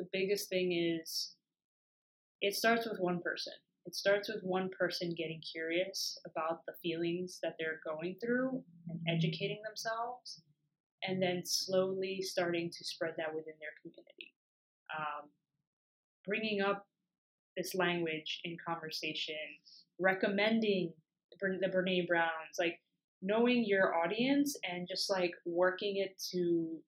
the biggest thing is it starts with one person. It starts with one person getting curious about the feelings that they're going through and educating themselves, and then slowly starting to spread that within their community. Um, bringing up this language in conversation, recommending the Brene Browns, like knowing your audience and just like working it to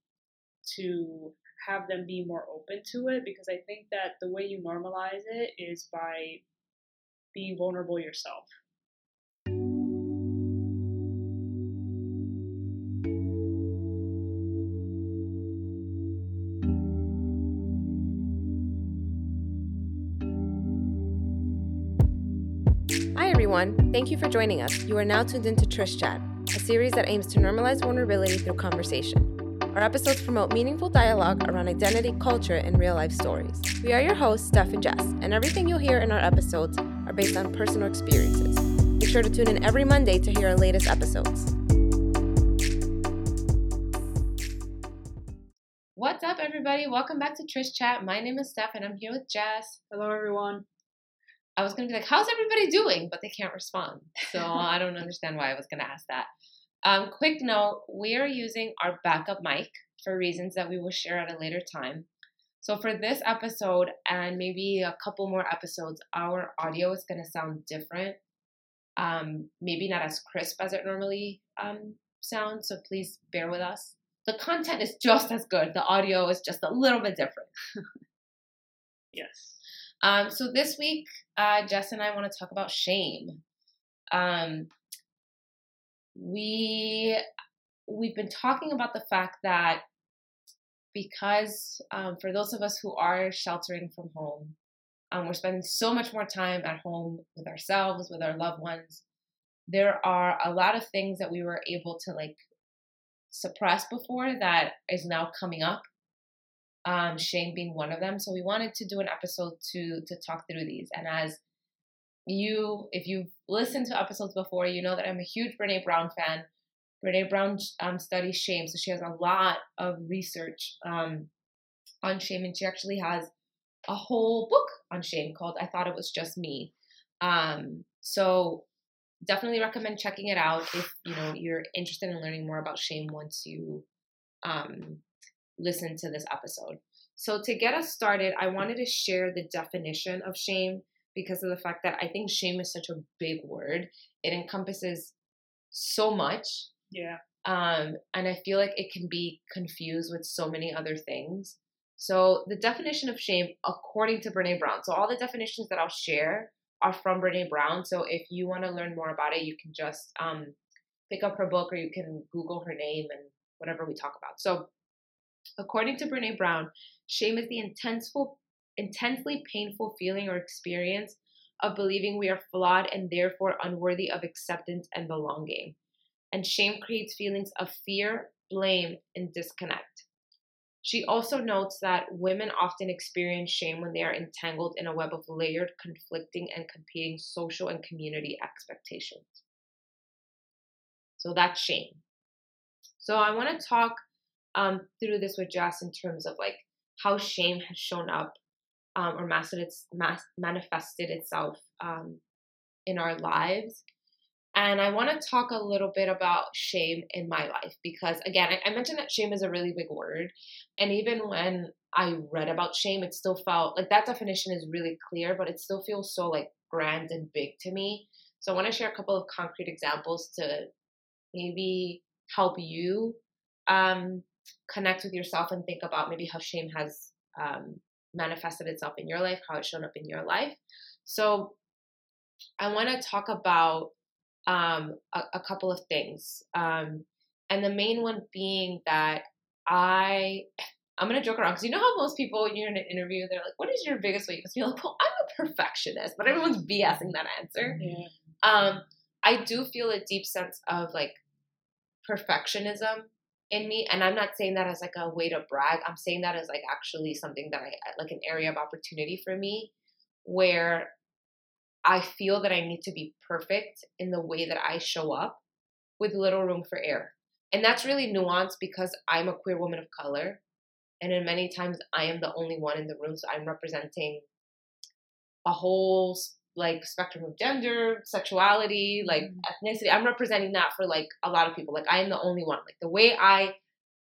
to have them be more open to it because I think that the way you normalize it is by being vulnerable yourself. Hi, everyone. Thank you for joining us. You are now tuned into Trish Chat, a series that aims to normalize vulnerability through conversation. Our episodes promote meaningful dialogue around identity, culture, and real life stories. We are your hosts, Steph and Jess, and everything you'll hear in our episodes are based on personal experiences. Be sure to tune in every Monday to hear our latest episodes. What's up, everybody? Welcome back to Trish Chat. My name is Steph, and I'm here with Jess. Hello, everyone. I was going to be like, how's everybody doing? But they can't respond. So I don't understand why I was going to ask that. Um, quick note we are using our backup mic for reasons that we will share at a later time. So, for this episode and maybe a couple more episodes, our audio is going to sound different. Um, maybe not as crisp as it normally um, sounds, so please bear with us. The content is just as good, the audio is just a little bit different. yes. Um, so, this week, uh, Jess and I want to talk about shame. Um, we we've been talking about the fact that because um, for those of us who are sheltering from home, um, we're spending so much more time at home with ourselves, with our loved ones. There are a lot of things that we were able to like suppress before that is now coming up. Um, shame being one of them. So we wanted to do an episode to to talk through these. And as you, if you've listened to episodes before, you know that I'm a huge Brene Brown fan. Brene Brown um, studies shame, so she has a lot of research um, on shame, and she actually has a whole book on shame called "I Thought It Was Just Me." Um, so definitely recommend checking it out if you know you're interested in learning more about shame once you um, listen to this episode. So to get us started, I wanted to share the definition of shame because of the fact that I think shame is such a big word. It encompasses so much. Yeah. Um, and I feel like it can be confused with so many other things. So the definition of shame, according to Brene Brown, so all the definitions that I'll share are from Brene Brown. So if you want to learn more about it, you can just um, pick up her book or you can Google her name and whatever we talk about. So according to Brene Brown, shame is the intenseful intensely painful feeling or experience of believing we are flawed and therefore unworthy of acceptance and belonging. And shame creates feelings of fear, blame, and disconnect. She also notes that women often experience shame when they are entangled in a web of layered, conflicting, and competing social and community expectations. So that's shame. So I want to talk um, through this with Jess in terms of like how shame has shown up um, or mass, manifested itself um, in our lives. And I want to talk a little bit about shame in my life because, again, I, I mentioned that shame is a really big word. And even when I read about shame, it still felt like that definition is really clear, but it still feels so like grand and big to me. So I want to share a couple of concrete examples to maybe help you um, connect with yourself and think about maybe how shame has um, manifested itself in your life, how it showed up in your life. So I want to talk about um, a, a, couple of things. Um, and the main one being that I, I'm going to joke around because you know how most people, when you're in an interview, they're like, what is your biggest weakness? You're like, well, I'm a perfectionist, but everyone's BSing that answer. Yeah. Um, I do feel a deep sense of like perfectionism in me and i'm not saying that as like a way to brag i'm saying that as like actually something that i like an area of opportunity for me where i feel that i need to be perfect in the way that i show up with little room for error. And that's really nuanced because i'm a queer woman of color and in many times I am the only one in the room, so I'm representing a whole like spectrum of gender, sexuality, like mm-hmm. ethnicity. I'm representing that for like a lot of people. Like I am the only one. Like the way I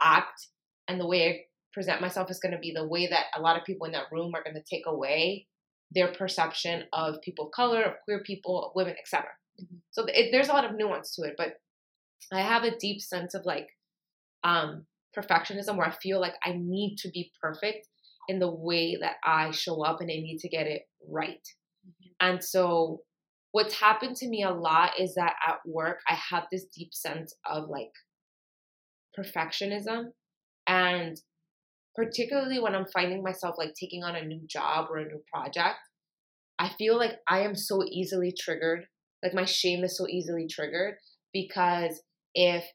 act and the way I present myself is going to be the way that a lot of people in that room are going to take away their perception of people of color, of queer people, of women, etc. Mm-hmm. So it, there's a lot of nuance to it, but I have a deep sense of like um, perfectionism where I feel like I need to be perfect in the way that I show up and I need to get it right. And so what's happened to me a lot is that at work I have this deep sense of like perfectionism and particularly when I'm finding myself like taking on a new job or a new project, I feel like I am so easily triggered. Like my shame is so easily triggered because if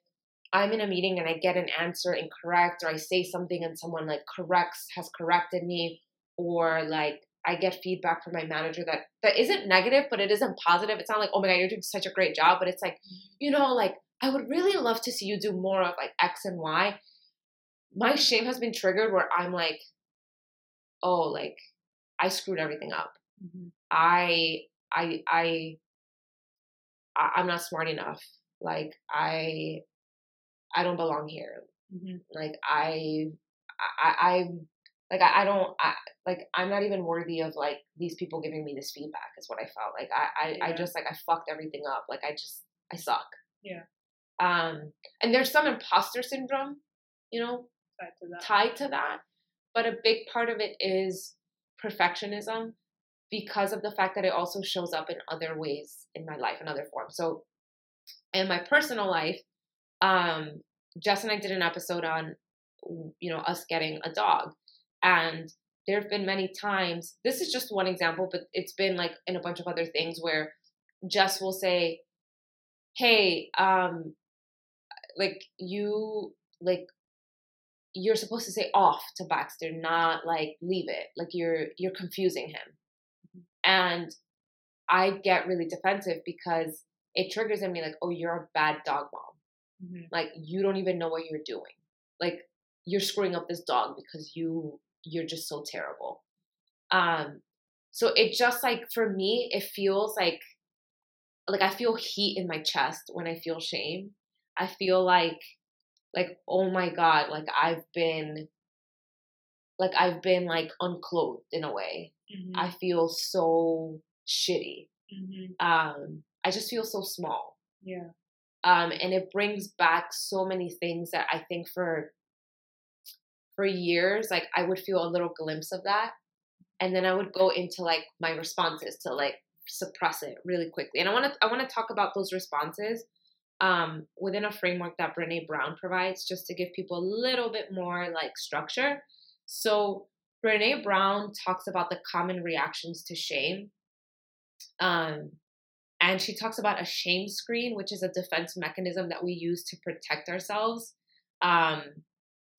I'm in a meeting and I get an answer incorrect or I say something and someone like corrects has corrected me or like I get feedback from my manager that that isn't negative but it isn't positive. It's not like, "Oh my god, you're doing such a great job," but it's like, you know, like I would really love to see you do more of like X and Y. My shame has been triggered where I'm like, "Oh, like I screwed everything up. Mm-hmm. I I I I'm not smart enough. Like I I don't belong here. Mm-hmm. Like I, I, I, like I, I don't, I, like I'm not even worthy of like these people giving me this feedback. Is what I felt. Like I, I, yeah. I just like I fucked everything up. Like I just, I suck. Yeah. Um, and there's some imposter syndrome, you know, tied to that. Tied to that. But a big part of it is perfectionism because of the fact that it also shows up in other ways in my life in other forms. So in my personal life, um, Jess and I did an episode on, you know, us getting a dog. And there have been many times, this is just one example, but it's been like in a bunch of other things where Jess will say, Hey, um, like you, like, you're supposed to say off to Baxter, not like leave it. Like you're you're confusing him. Mm-hmm. And I get really defensive because it triggers in me like, oh, you're a bad dog mom. Mm-hmm. Like you don't even know what you're doing. Like you're screwing up this dog because you you're just so terrible. Um so it just like for me it feels like like I feel heat in my chest when I feel shame. I feel like like oh my god, like I've been like I've been like unclothed in a way. Mm-hmm. I feel so shitty. Mm-hmm. Um I just feel so small. Yeah. Um, and it brings back so many things that I think for for years, like I would feel a little glimpse of that, and then I would go into like my responses to like suppress it really quickly. And I want to I want to talk about those responses um, within a framework that Brene Brown provides, just to give people a little bit more like structure. So Brene Brown talks about the common reactions to shame. Um, and she talks about a shame screen, which is a defense mechanism that we use to protect ourselves. Um,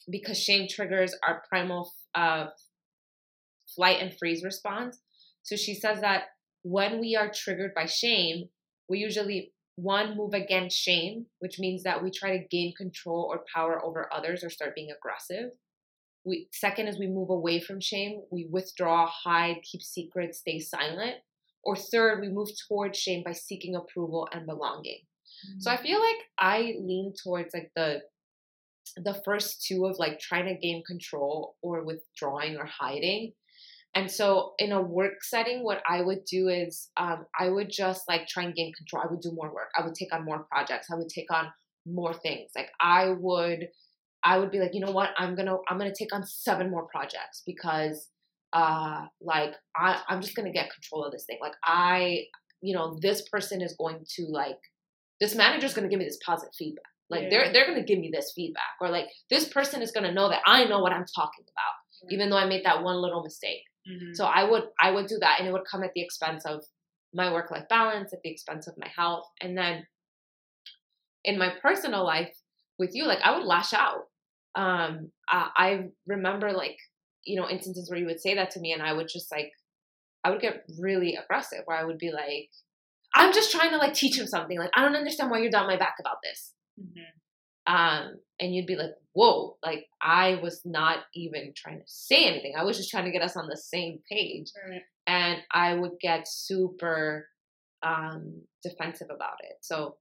because shame triggers our primal uh, flight and freeze response. So she says that when we are triggered by shame, we usually one move against shame, which means that we try to gain control or power over others or start being aggressive. We second is we move away from shame, we withdraw, hide, keep secrets, stay silent. Or third, we move towards shame by seeking approval and belonging. Mm-hmm. So I mm. feel like I lean towards like the the first two of like trying to gain control or withdrawing or hiding. And so in a work setting, what I would do is um, I would just like try and gain control. I would do more work. I would take on more projects. I would take on more things. Like I would, I would be like, you know what? I'm gonna I'm gonna take on seven more projects because uh like I, i'm just gonna get control of this thing like i you know this person is going to like this manager is gonna give me this positive feedback like yeah. they're they're gonna give me this feedback or like this person is gonna know that i know what i'm talking about even though i made that one little mistake mm-hmm. so i would i would do that and it would come at the expense of my work life balance at the expense of my health and then in my personal life with you like i would lash out um I, I remember like you know, instances where you would say that to me and I would just like, I would get really aggressive where I would be like, I'm just trying to like teach him something. Like, I don't understand why you're down my back about this. Mm-hmm. Um, and you'd be like, whoa, like I was not even trying to say anything. I was just trying to get us on the same page. Right. And I would get super um, defensive about it. So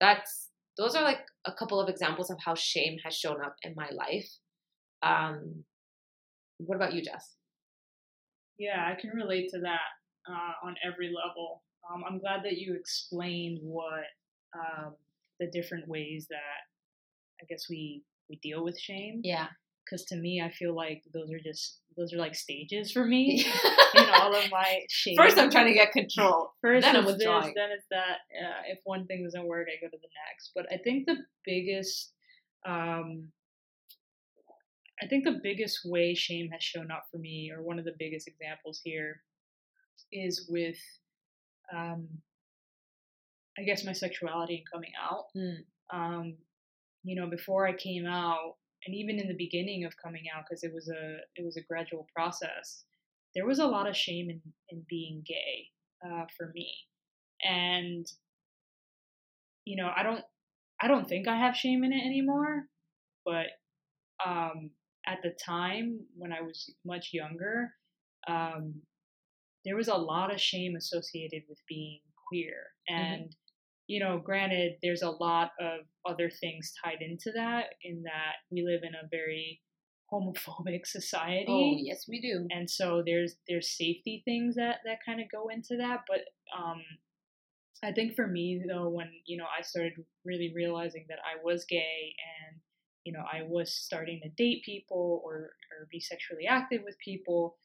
that's those are like a couple of examples of how shame has shown up in my life. Um, what about you, Jess? Yeah, I can relate to that uh, on every level. Um, I'm glad that you explained what um, the different ways that I guess we we deal with shame. Yeah. Because to me, I feel like those are just those are like stages for me in all of my shame. First, I'm trying to get control. First, then I'm it's this, withdrawing. then it's that. Uh, if one thing doesn't work, I go to the next. But I think the biggest, um, I think the biggest way shame has shown up for me, or one of the biggest examples here, is with, um, I guess my sexuality and coming out. Mm. Um, you know, before I came out, and even in the beginning of coming out, because it was a it was a gradual process. There was a lot of shame in in being gay uh, for me, and you know, I don't I don't think I have shame in it anymore, but um, at the time when I was much younger, um, there was a lot of shame associated with being queer. And, you know, granted, there's a lot of other things tied into that, in that we live in a very homophobic society. Oh, yes, we do. And so there's there's safety things that that kind of go into that, but um, I think for me though, when you know I started really realizing that I was gay and you know I was starting to date people or or be sexually active with people,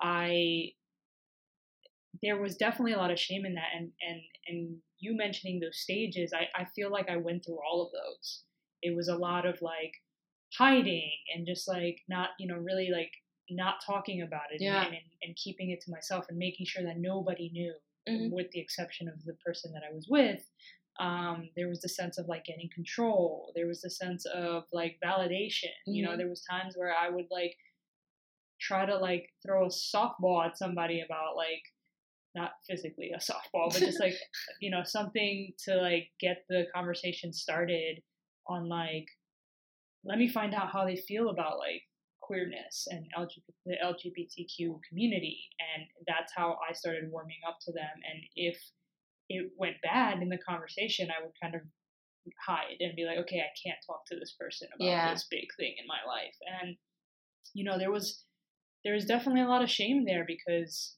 I there was definitely a lot of shame in that and and and you mentioning those stages, I, I feel like I went through all of those. It was a lot of like hiding and just like not, you know, really like not talking about it Yeah. and, and, and keeping it to myself and making sure that nobody knew, Mhm. with the exception of the person that I was with. Um, there was the sense of like getting control. There was the sense of like validation. You know, Mhm. there was times where I would like try to like throw a softball at somebody about like not physically a softball, but just like you know something to like get the conversation started on like let me find out how they feel about like queerness and LGBT, the LGBTQ community, and that's how I started warming up to them. And if it went bad in the conversation, I would kind of hide and be like, okay, I can't talk to this person about Yeah. this big thing in my life. And you know, there was there was definitely a lot of shame there because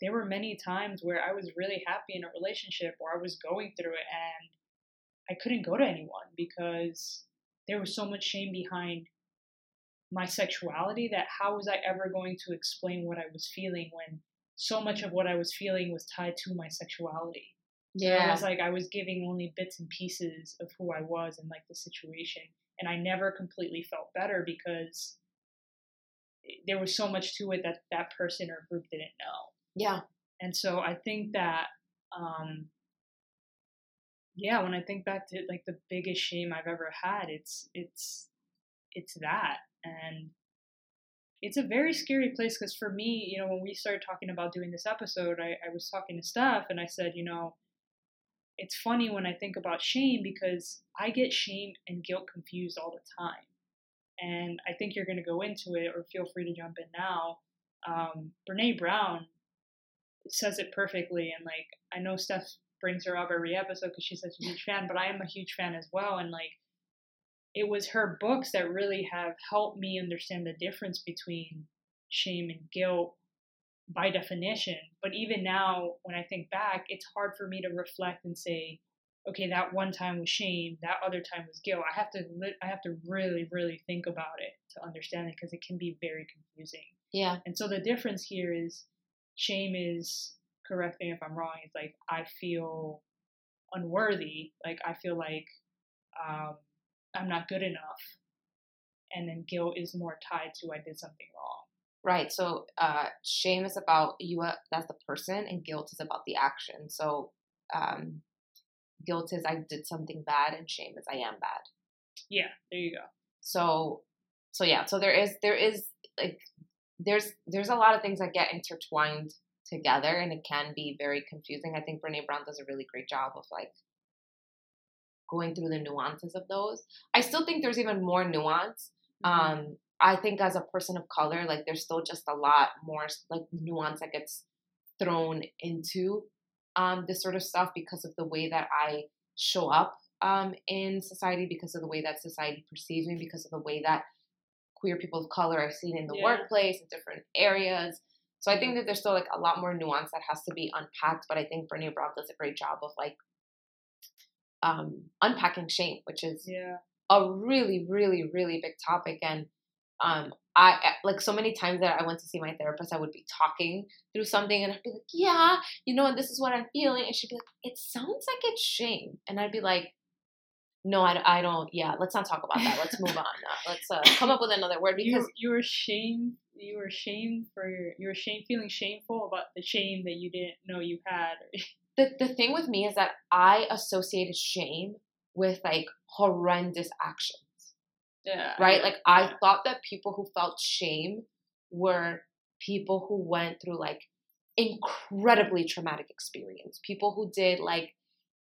there were many times where I was really happy in a relationship or I was going through it and I couldn't go to anyone because there was so much shame behind my sexuality that how was I ever going to explain what I was feeling when so much of what I was feeling was tied to my sexuality. Yeah. It Yeah. was like I was giving only bits and pieces of who I was and like the situation. And I never completely felt better because eh, there was so much to it that that person or group didn't know. Yeah. And so I think that, um, yeah, when I think back to like the biggest shame I've ever had, it's it's it's that, and it's a very scary place because for me, you know, when we started talking about doing this episode, I, I was talking to Steph and I said, you know, it's funny when I think about shame because I get shame and guilt confused all the time. And I think you're going to go into it, or feel free to jump in now. Um, Brene Brown says it perfectly, and like I know Steph brings her up every episode because she's such a huge fan, but I am a huge fan as well. And like, it was her books that really have helped me understand the difference between shame and guilt by definition. But even now, when I think back, it's hard for me to reflect and say, okay, that one time was shame, that other time was guilt. I have to, I have to really, really think about it to understand it because it can be very confusing. Yeah. And so the difference here is shame is, correct me if I'm wrong, it's like I feel unworthy, like I feel like um, I'm not good enough. And then guilt is more tied to I did something wrong. Right. So uh, shame is about you uh, as the person, and guilt is about the action. So um, guilt is I did something bad, and shame is I am bad. Yeah, there you go. So so yeah. So there is there is like there's there's a lot of things that get intertwined together, and it can be very confusing. I think Brene Brown does a really great job of like going through the nuances of those. I still think there's even more nuance. Mm-hmm. Um, I think as a person of color, like there's still just a lot more like nuance that gets thrown into um, this sort of stuff because of the way that I show up um, in society, because of the way that society perceives me, because of the way that queer people of color are seen in the Yeah. workplace in different areas. So I think that there's still like a lot more nuance that has to be unpacked. But I think Brene Brown does a great job of like um, unpacking shame, which is yeah. a really, really, really big topic. And um, I like so many times that I went to see my therapist, I would be talking through something, and I'd be like, "Yeah, you know, and this is what I'm feeling," and she'd be like, "It sounds like it's shame," and I'd be like, "No, I, I don't. Yeah, let's not talk about that. Let's move on. Uh, let's uh, come up with another word because you you were shame you were shame for your you were shame feeling shameful about the shame that you didn't know you had. the the thing with me is that I associated shame with like horrendous actions." yeah. right? Like I thought that people who felt shame were people who went through like incredibly traumatic experience, people who did like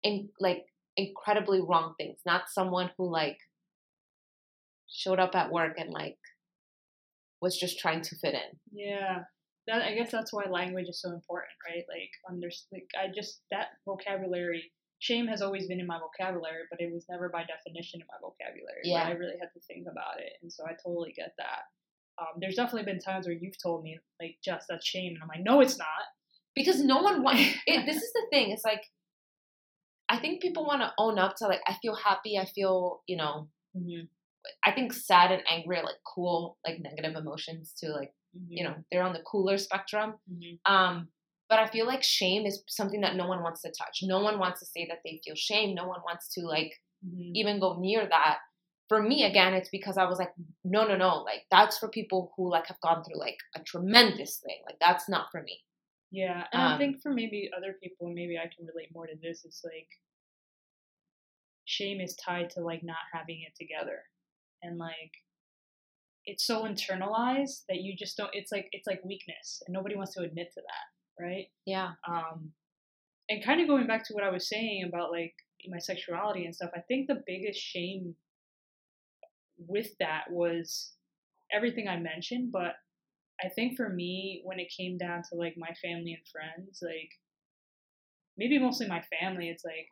in like incredibly wrong things, not someone who like showed up at work and like was just trying to fit in. Yeah. That I guess that's why language is so important, right? Like under like I just that vocabulary shame has always been in my vocabulary, but it was never by definition in my vocabulary. Yeah. I really had to think about it, and so I totally get that. Um, there's definitely been times where you've told me like, "Just that's shame," and I'm like, "No, it's not." Because no one wants it. This is the thing. It's like I think people want to own up to like I feel happy. I feel you know Mm-hmm. I think sad and angry are like cool, like negative emotions too. like, you know, they're on the cooler spectrum. Mm-hmm. Um, but I feel like shame is something that no one wants to touch. No one wants to say that they feel shame. No one wants to like Mm-hmm. even go near that. For me, again, it's because I was like, no, no, no. Like that's for people who like have gone through like a tremendous thing. Like that's not for me. Yeah, and I Um, think for maybe other people, maybe I can relate more to this. It's like shame is tied to like not having it together, and like it's so internalized that you just don't. It's like it's like weakness, and nobody wants to admit to that, right? Yeah. Um, and kind of going back to what I was saying about like my sexuality and stuff, I think the biggest shame with that was everything I mentioned, but I think for me, when it came down to like my family and friends, like maybe mostly my family, it's like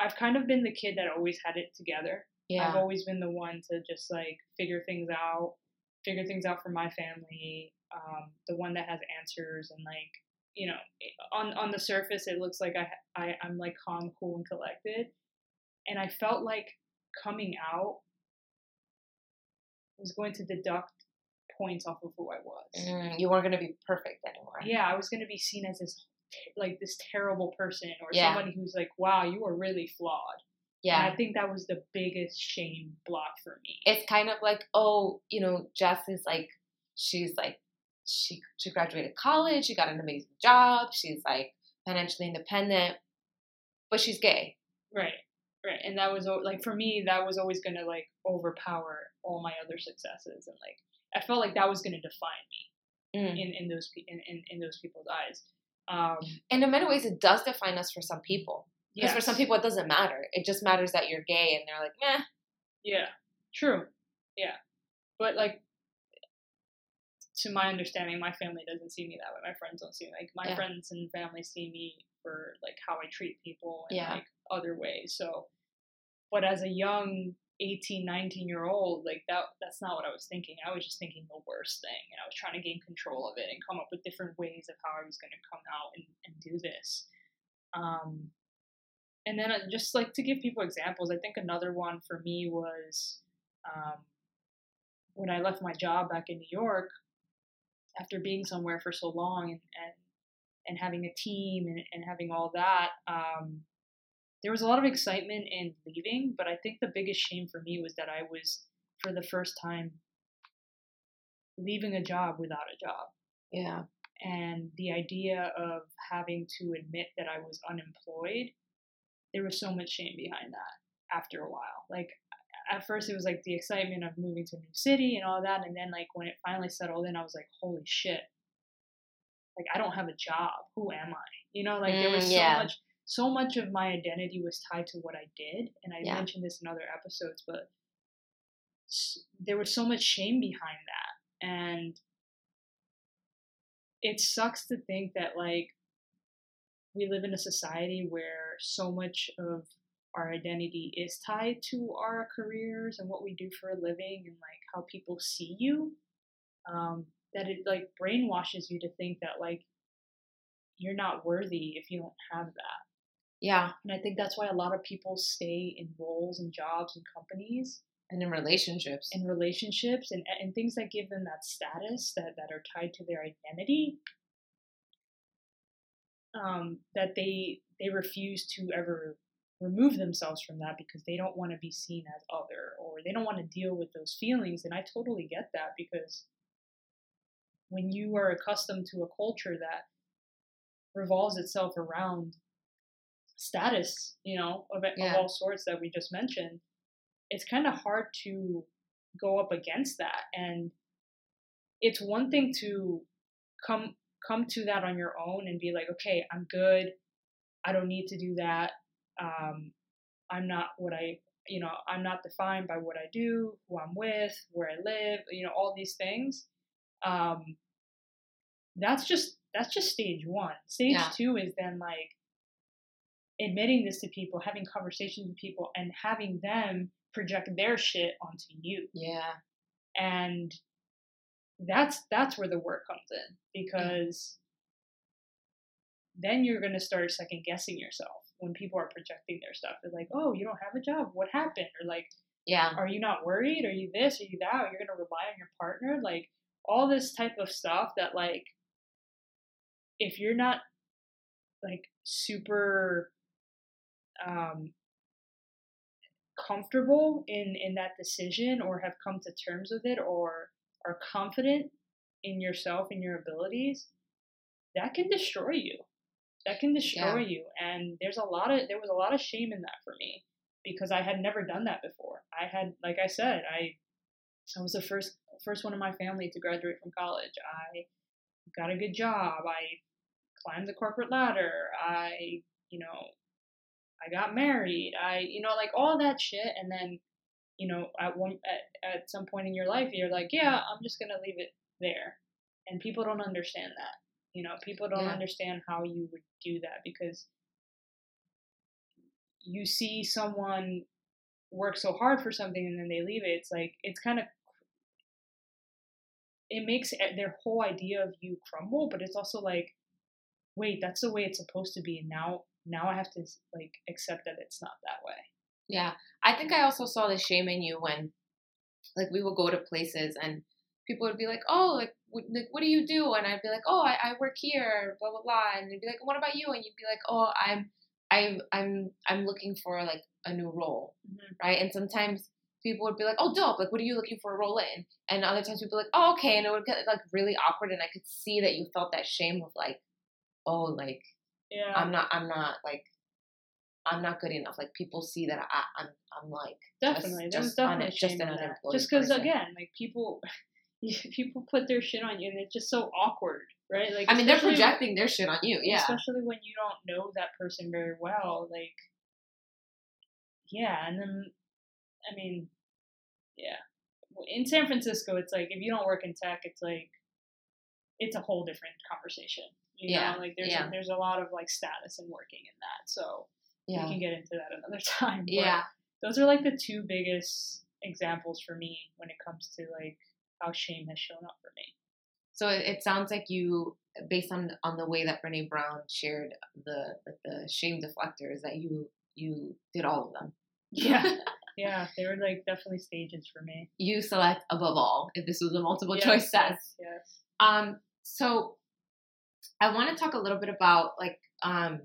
I've kind of been the kid that always had it together. Yeah. I've always been the one to just like figure things out, figure things out for my family, um, the one that has answers and like you know on on the surface it looks like I, I I'm like calm, cool, and collected, and I felt like coming out was going to deduct points off of who I was. Mm, you weren't gonna be perfect anymore. Yeah, I was going to be seen as this like this terrible person or Yeah. somebody who's like, wow, you are really flawed. Yeah. And I think that was the biggest shame block for me. it's kind of like, oh, you know, Jess is like, she's like, she she graduated college, she got an amazing job, she's like financially independent, but she's gay. Right. Right. And that was like for me, that was always going to like overpower all my other successes, and like I felt like that was going to define me Mm. in in those in, in in those people's eyes. Um, And in many ways, it does define us for some people. Because for some people, it doesn't matter. It just matters that you're gay, and they're like, meh. Yeah, true. Yeah, but like to my understanding, my family doesn't see me that way. My friends don't see me like my Yeah. friends and family see me for like how I treat people and Yeah. like other ways. So, but as a young 18, 19 year old, like that that's not what I was thinking. I was just thinking the worst thing, and I was trying to gain control of it and come up with different ways of how I was going to come out and, and do this. Um, and then uh, just like to give people examples, I think another one for me was um, when I left my job back in New York after being somewhere for so long and and, and having a team and, and having all that. Um, there was a lot of excitement in leaving, but I think the biggest shame for me was that I was for the first time leaving a job without a job Yeah. and the idea of having to admit that I was unemployed, there was so much shame behind that after a while. Like at first it was like the excitement of moving to a new city and all that and then like when it finally settled in I was like, holy shit. Like I don't have a job. Who am I? You know, like there was Mm, so yeah. much so much of my identity was tied to what I did, and I Yeah. mentioned this in other episodes, but there was so much shame behind that, and it sucks to think that like we live in a society where so much of our identity is tied to our careers and what we do for a living and like how people see you um, that it like brainwashes you to think that like you're not worthy if you don't have that Yeah. and i think that's why a lot of people stay in roles and jobs and companies And in relationships. in relationships and, and things that give them that status that, that are tied to their identity um, that they they refuse to ever remove themselves from that because they don't want to be seen as other or they don't want to deal with those feelings and i totally get that because when you are accustomed to a culture that revolves itself around status you know of, Yeah. of all sorts that we just mentioned it's kind of hard to go up against that and it's one thing to come come to that on your own and be like okay i'm good i don't need to do that um, i'm not what i you know i'm not defined by what i do who i'm with where i live you know all these things um, that's just that's just stage one stage Yeah. two is then like admitting this to people having conversations with people and having them project their shit onto you. Yeah. and that's that's where the work comes in because then you're going to start second guessing yourself when people are projecting their stuff. They're like oh you don't have a job. What happened? Or like Yeah. are you not worried? Are you this? Are you that? You're going to rely on your partner? Like all this type of stuff that like if you're not like super um comfortable in in that decision or have come to terms with it or are confident in yourself and your abilities that can destroy you that can destroy you and there's a lot of there was a lot of shame in that for me because I had never done that before. I had like I said, I I was the first first one in my family to graduate from college. I got a good job. I climbed the corporate ladder. I, you know, I got married. I, you know, like all that shit and then you know, at one at, at some point in your life you're like, yeah, I'm just going to leave it there. And people don't understand that. You know, people don't Yeah. understand how you would do that because you see someone work so hard for something and then they leave it. It's like it's kind of it makes their whole idea of you crumble, but it's also like, wait, that's the way it's supposed to be, and now now I have to like accept that it's not that way. Yeah. I think I also saw the shame in you when, like, we would go to places and people would be like, oh, like, what, like, what do you do? And I'd be like, oh, I, I work here, blah, blah, blah. And they'd be like, what about you? And you'd be like, oh, I'm, I'm, I'm, I'm looking for, like, a new role, mm-hmm. right? And sometimes people would be like, oh, dope. Like, what are you looking for a role in? And other times people would be like, oh, okay. And it would get, like, really awkward. And I could see that you felt that shame of, like, oh, like, Yeah, I'm not, I'm not, like, I'm not good enough. Like people see that I, I'm, I'm like definitely. just, just, definitely un- just an unemployed. Just because again, like people, people put their shit on you, and it's just so awkward, right? Like I mean, they're projecting their shit on you. Yeah, especially when you don't know that person very well like yeah and then i mean yeah in san francisco it's like if you don't work in tech it's like it's a whole different conversation you Yeah, know like there's yeah. a, there's a lot of like status and working in that so yeah, we can get into that another time but yeah. those are like the two biggest examples for me when it comes to like how shame has shown up for me So it, it sounds like you, based on on the way that Brene Brown shared the like the shame deflectors, that you you did all of them. yeah yeah they were like definitely stages for me You select above all if this was a multiple Yes, choice test. yes, yes. Um, so I want to talk a little bit about like um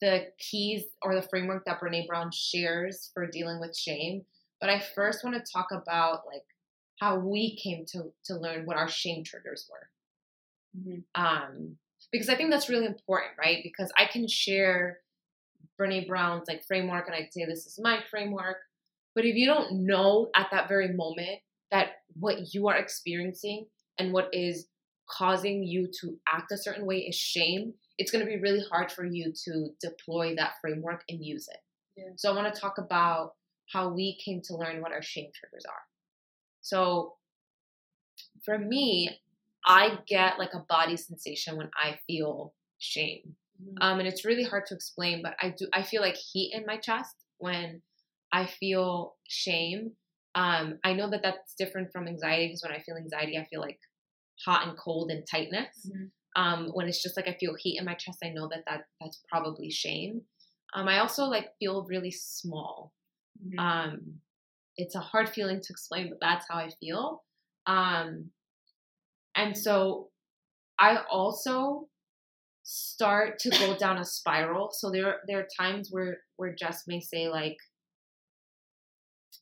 the keys or the framework that Brene Brown shares for dealing with shame. But I first want to talk about like how we came to to learn what our shame triggers were. Mhm. Um, because I think that's really important, right? Because I can share Brene Brown's like framework and I can say this is my framework. But if you don't know at that very moment that what you are experiencing and what is causing you to act a certain way is shame, it's going to be really hard for you to deploy that framework and use it. Yeah. So I want to talk about how we came to learn what our shame triggers are. So for me, I get like a body sensation when I feel shame. Mhm. Um, and it's really hard to explain, but I do I feel like heat in my chest when I feel shame. Um, I know that that's different from anxiety because when I feel anxiety, I feel like hot and cold and tightness. Mhm. Um, when it's just like I feel heat in my chest, I know that, that that's probably shame. Um, I also like feel really small. Mhm. Um, it's a hard feeling to explain, but that's how I feel. Um, and so I also start to go down a spiral. So there there are times where where Jess may say like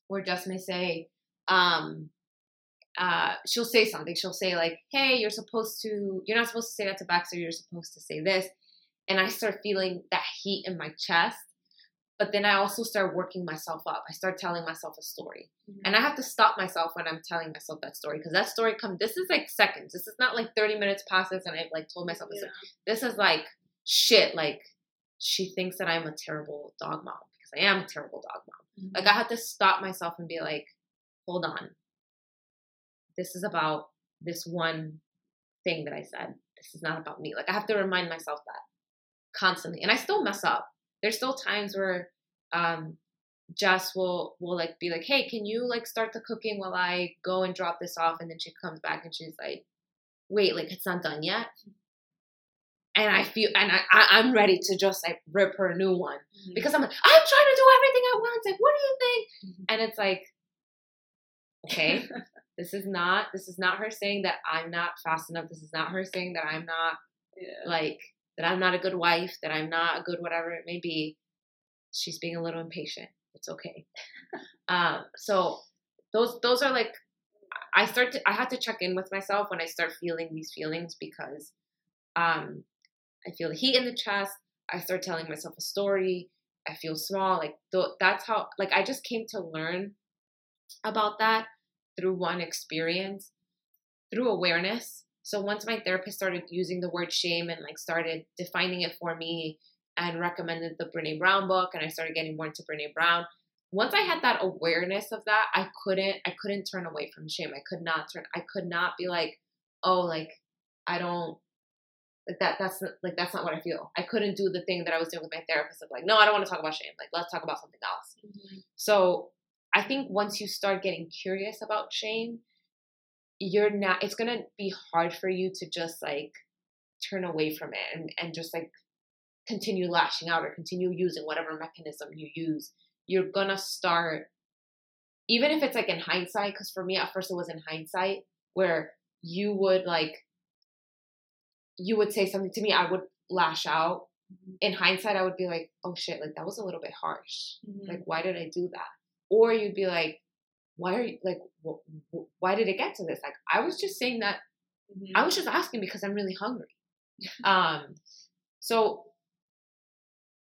where Jess may say, um, uh, she'll say something. She'll say like, "Hey, you're supposed to. You're not supposed to say that to Baxter. You're supposed to say this." And I start feeling that heat in my chest. But then I also start working myself up. I start telling myself a story. Mhm. And I have to stop myself when I'm telling myself that story because that story comes. This is like seconds. This is not like 30 minutes passes and I've like told myself this. Yeah. This is like shit. Like she thinks that I'm a terrible dog mom because I am a terrible dog mom. Like I had to stop myself and be like, hold on. This is about this one thing that I said. This is not about me. Like I have to remind myself that constantly. And I still mess up. There's still times where um Jess will will like be like, hey, can you like start the cooking while I go and drop this off? And then she comes back and she's like, wait, like it's not done yet. And I feel and I, I I'm ready to just like rip her a new one Mhm. because I'm like, I'm trying to do everything at once. Like, what do you think? Mhm. And it's like, okay, this is not this is not her saying that I'm not fast enough. This is not her saying that I'm not yeah. like that I'm not a good wife, that I'm not a good whatever it may be. She's being a little impatient. It's okay. um, so those those are like I start to I have to check in with myself when I start feeling these feelings because um I feel the heat in the chest. I start telling myself a story. I feel small. Like th- that's how like I just came to learn about that through one experience, through awareness. So once my therapist started using the word shame and like started defining it for me and recommended the Brene Brown book and I started getting more into Brene Brown, once I had that awareness of that, I couldn't I couldn't turn away from shame. I could not turn I could not be like, "Oh, like I don't like that that's not, like that's not what I feel." I couldn't do the thing that I was doing with my therapist of like, "No, I don't want to talk about shame. Like let's talk about something else." Mhm. So I think once you start getting curious about shame, you're not, it's going to be hard for you to just like turn away from it and, and just like continue lashing out or continue using whatever mechanism you use. You're going to start, even if it's like in hindsight, because for me at first it was in hindsight where you would like, you would say something to me, I would lash out. In hindsight, I would be like, oh shit, like that was a little bit harsh. Mhm. Like, why did I do that? Or you'd be like, why are you like, wh- wh- why did it get to this? Like, I was just saying that, Mhm. I was just asking because I'm really hungry. um, so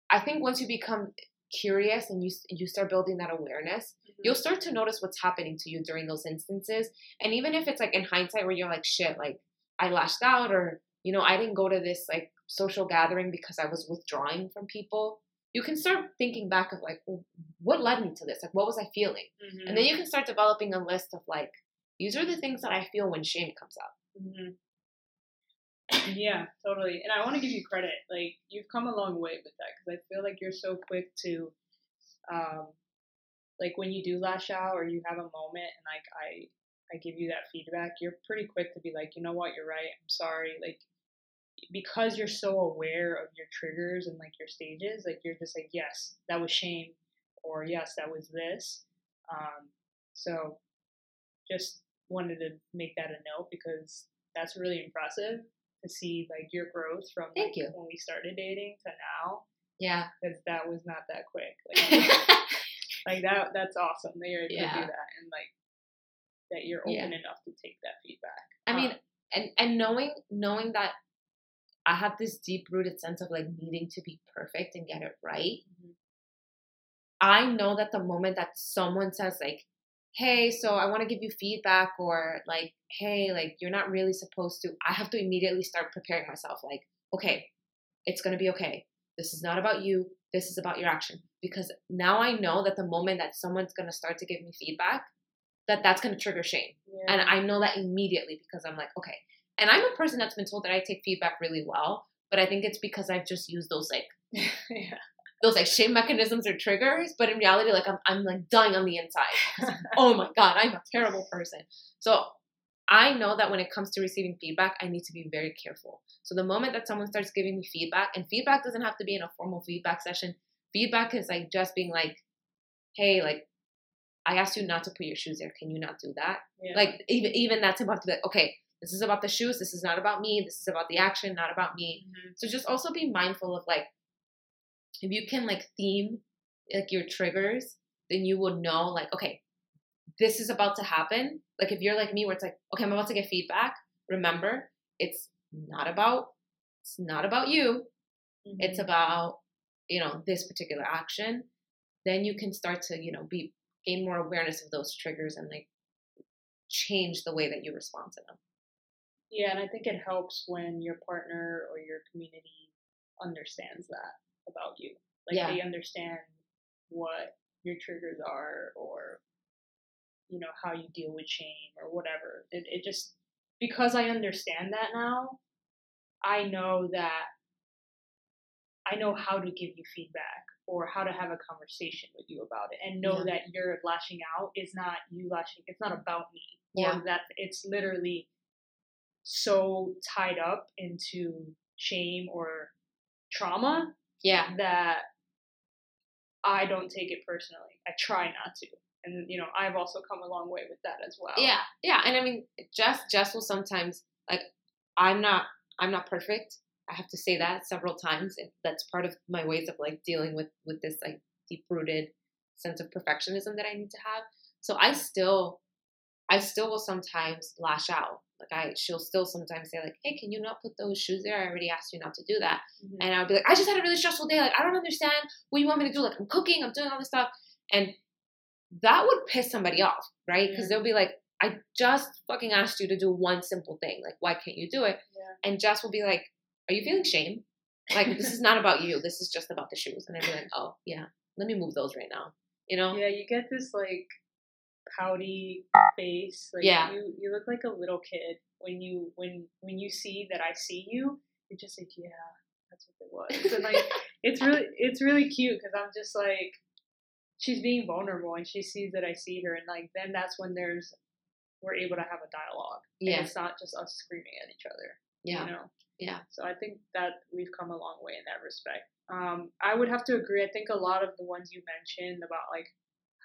I think once you become curious and you you start building that awareness, Mhm. you'll start to notice what's happening to you during those instances. And even if it's like in hindsight where you're like, shit, like I lashed out or, you know, I didn't go to this like social gathering because I was withdrawing from people, you can start thinking back of like, well, what led me to this? Like, what was I feeling? Mhm. And then you can start developing a list of like, these are the things that I feel when shame comes up. Mhm. yeah, totally. And I want to give you credit. Like you've come a long way with that because I feel like you're so quick to, um, like when you do lash out or you have a moment and like I, I give you that feedback, you're pretty quick to be like, you know what, you're right. I'm sorry. Like because you're so aware of your triggers and like your stages, like you're just like, yes, that was shame, or yes, that was this. Um, so just wanted to make that a note because that's really impressive to see like your growth from Thank like, you. when we started dating to now Yeah. because that was not that quick like, like that that's awesome that you're able to do that and like that you're open Yeah. enough to take that feedback I mean, Um, and and knowing knowing that I have this deep rooted sense of like needing to be perfect and get it right. Mhm. I know that the moment that someone says like, hey, so I want to give you feedback, or like, hey, like you're not really supposed to. I have to immediately start preparing myself. Like, okay, it's gonna be okay. This is not about you. This is about your action. Because now I know that the moment that someone's gonna start to give me feedback, that that's gonna trigger shame, Yeah. and I know that immediately because I'm like, okay. And I'm a person that's been told that I take feedback really well, but I think it's because I've just used those like yeah. those like shame mechanisms or triggers, but in reality, like I'm, I'm like dying on the inside. oh my god, I'm a terrible person. So I know that when it comes to receiving feedback, I need to be very careful. So the moment that someone starts giving me feedback, and feedback doesn't have to be in a formal feedback session. Feedback is like just being like, hey, like I asked you not to put your shoes there. Can you not do that? Yeah. Like even even that's about to be like, okay, this is about the shoes. This is not about me. This is about the action, not about me. Mhm. So just also be mindful of like if you can like theme like your triggers, then you will know like okay, this is about to happen. Like if you're like me where it's like, okay, I'm about to get feedback, remember, it's not about it's not about you. It's Mhm. about, you know, this particular action. Then you can start to, you know, be gain more awareness of those triggers and like change the way that you respond to them. Yeah, and I think it helps when your partner or your community understands that about you. Like Yeah. they understand what your triggers are or you know how you deal with shame or whatever. It it just because I understand that now, I know that I know how to give you feedback or how to have a conversation with you about it and know Yeah. that your lashing out is not you lashing it's not about me Yeah. or that it's literally so tied up into shame or trauma Yeah. that I don't take it personally. I try not to. And you know, I've also come a long way with that as well. Yeah, yeah, and I mean, Jess, Jess will sometimes like, I'm not, I'm not perfect. I have to say that several times. and That's part of my ways of like dealing with with this like deep rooted sense of perfectionism that I need to have. So I still, I still will sometimes lash out. Like I, she'll still sometimes say like, "Hey, can you not put those shoes there? I already asked you not to do that." Mhm. And I'll be like, "I just had a really stressful day. Like I don't understand what you want me to do. Like I'm cooking, I'm doing all this stuff," and that would piss somebody off, right? Because Yeah. they'll be like, I just fucking asked you to do one simple thing. Like, why can't you do it? Yeah. And Jess will be like, Are you feeling shame? Like, this is not about you. This is just about the shoes. And I'd be like, Oh, yeah, let me move those right now. You know? Yeah, you get this like pouty face. Like Yeah. you you look like a little kid when you when when you see that I see you. You're just like, yeah, that's what it was. And like it's really it's really cute because I'm just like she's being vulnerable and she sees that I see her and like then that's when there's we're able to have a dialogue. And it's not just us screaming at each other. Yeah. You know. Yeah. So I think that we've come a long way in that respect. Um, I would have to agree. I think a lot of the ones you mentioned about like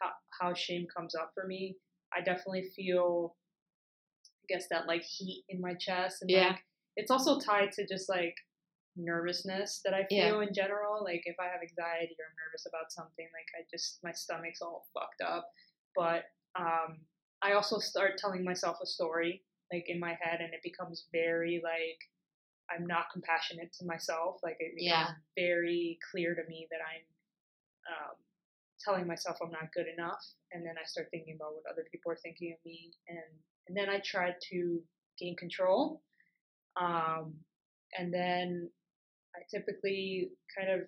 how how shame comes up for me, I definitely feel I guess that like heat in my chest and Yeah. like it's also tied to just like nervousness that I Yeah. feel in general. Like if I have anxiety or I'm nervous about something, like I just my stomach's all fucked up. But um I also start telling myself a story like in my head and it becomes very like I'm not compassionate to myself. Like it becomes Yeah. very clear to me that I'm um, telling myself I'm not good enough, and then I start thinking about what other people are thinking of me, and and then I try to gain control, um, and then I typically kind of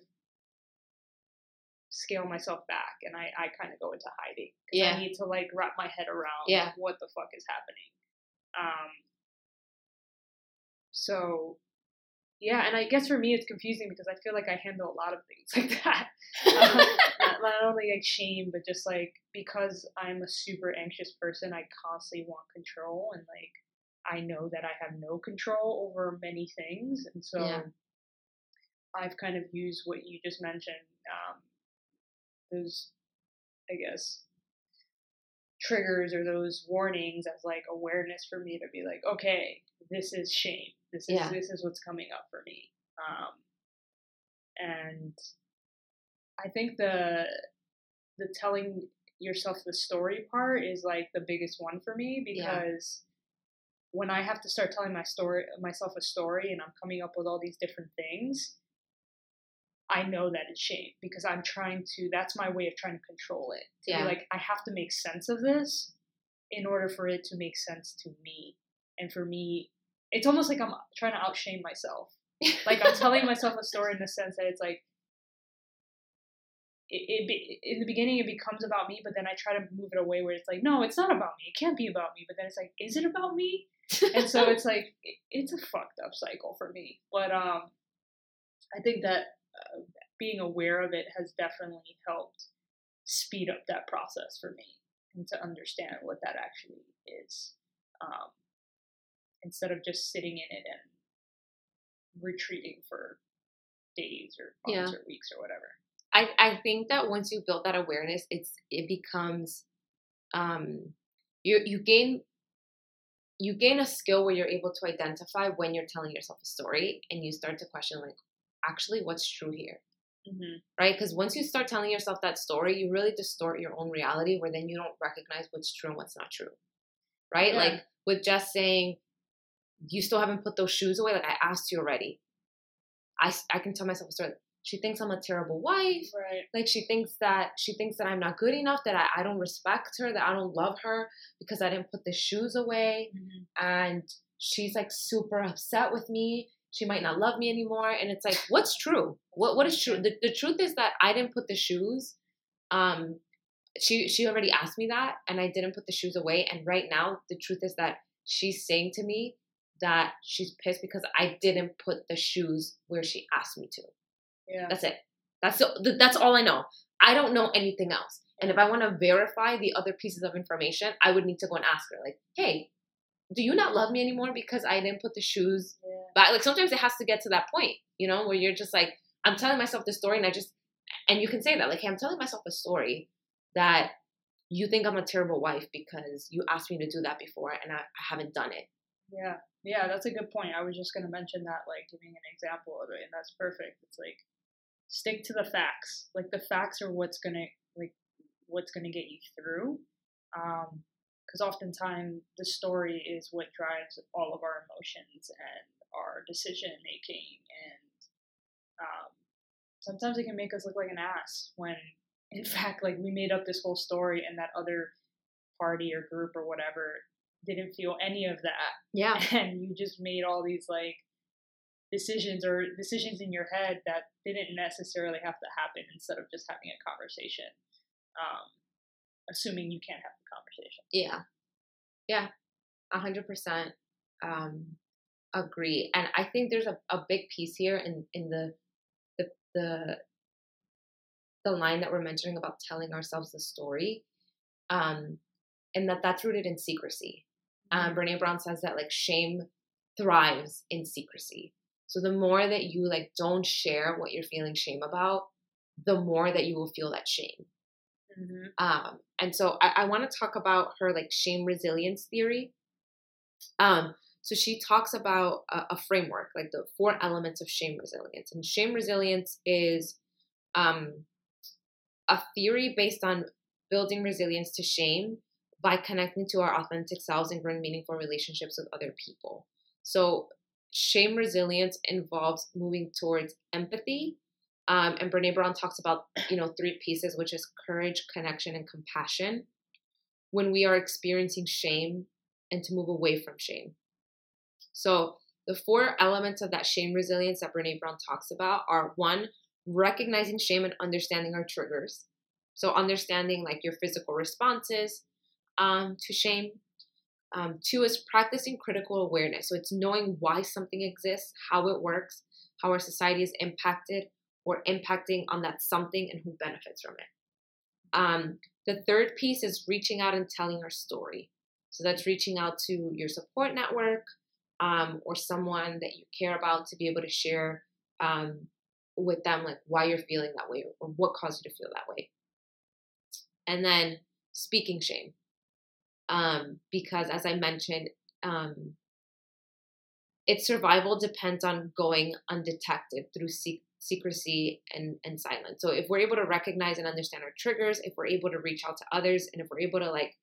scale myself back, and I I kind of go into hiding. Yeah. I need to like wrap my head around Yeah. what the fuck is happening. Um, so yeah, and I guess for me it's confusing because I feel like I handle a lot of things like that. not, not only like shame, but just like because I'm a super anxious person, I constantly want control and like I know that I have no control over many things, and so Yeah. I've kind of used what you just mentioned, um, those, I guess, triggers or those warnings as like awareness for me to be like, okay, this is shame. This is Yeah. this is what's coming up for me. Um, and I think the the telling yourself the story part is like the biggest one for me Yeah. because when I have to start telling my story myself a story and I'm coming up with all these different things, I know that it's shame because I'm trying to that's my way of trying to control it. To Yeah. be like I have to make sense of this in order for it to make sense to me. And for me, it's almost like I'm trying to outshame myself. Like I'm telling myself a story in the sense that it's like it, it be, in the beginning it becomes about me, but then I try to move it away where it's like, no, it's not about me. It can't be about me. But then it's like, is it about me? and so it's like it, it's a fucked up cycle for me. But um, I think that uh, being aware of it has definitely helped speed up that process for me and to understand what that actually is, um, instead of Jess sitting in it and retreating for days or months Yeah. or weeks or whatever. I, I think that once you build that awareness, it's it becomes um you you gain you gain a skill where you're able to identify when you're telling yourself a story and you start to question like actually what's true here Mm-hmm. right because once you start telling yourself that story you really distort your own reality where then you don't recognize what's true and what's not true right Yeah. like with just saying you still haven't put those shoes away? Like i asked you already. I, I can tell myself a story she thinks i'm a terrible wife. Right. like she thinks that she thinks that i'm not good enough that I, I don't respect her that i don't love her because i didn't put the shoes away. Mm-hmm. and she's like super upset with me. She might not love me anymore. And it's like what's true? What what is true? The, the truth is that i didn't put the shoes um she she already asked me that and i didn't put the shoes away. And right now the truth is that she's saying to me that she's pissed because i didn't put the shoes where she asked me to Yeah. that's it. That's the, that's all I know. I don't know anything else. And if I want to verify the other pieces of information, I would need to go and ask her, like, "Hey, do you not love me anymore because I didn't put the shoes Yeah. back?" Like sometimes it has to get to that point, you know, where you're just like, "I'm telling myself this story," and I just, and you can say that, like, "Hey, I'm telling myself a story that you think I'm a terrible wife because you asked me to do that before and I, I haven't done it." Yeah, yeah, that's a good point. I was just gonna mention that, like giving an example of it, and that's perfect. It's like stick to the facts. Like the facts are what's gonna like what's gonna get you through. Um, because oftentimes the story is what drives all of our emotions and our decision making, and um, sometimes it can make us look like an ass when, in fact, like we made up this whole story, and that other party or group or whatever didn't feel any of that Yeah. and you just made all these like decisions or decisions in your head that didn't necessarily have to happen instead of just having a conversation um, assuming you can't have the conversation Yeah. Yeah. A hundred percent um agree. And I think there's a, a big piece here in, in the the the the line that we're mentioning about telling ourselves the story. Um and that that's rooted in secrecy. Um Brene Brown says that like shame thrives in secrecy. So the more that you like don't share what you're feeling shame about, the more that you will feel that shame. mm-hmm. Um, and so I, I want to talk about her like shame resilience theory. Um, so she talks about a, a framework, like the four elements of shame resilience. And shame resilience is um, a theory based on building resilience to shame by connecting to our authentic selves and growing meaningful relationships with other people. So shame resilience involves moving towards empathy, um, and Brene Brown talks about, you know, three pieces, which is courage, connection, and compassion. When we are experiencing shame and to move away from shame. So the four elements of that shame resilience that Brene Brown talks about are one, recognizing shame and understanding our triggers. So understanding like your physical responses um, to shame. Um, two is practicing critical awareness. So it's knowing why something exists, how it works, how our society is impacted or impacting on that something and who benefits from it. Um, the third piece is reaching out and telling our story. So that's reaching out to your support network um, or someone that you care about to be able to share um, with them, like why you're feeling that way or what caused you to feel that way. And then speaking shame. Um, because as I mentioned, um, its survival depends on going undetected through se- secrecy and, and silence. So if we're able to recognize and understand our triggers, if we're able to reach out to others, and if we're able to like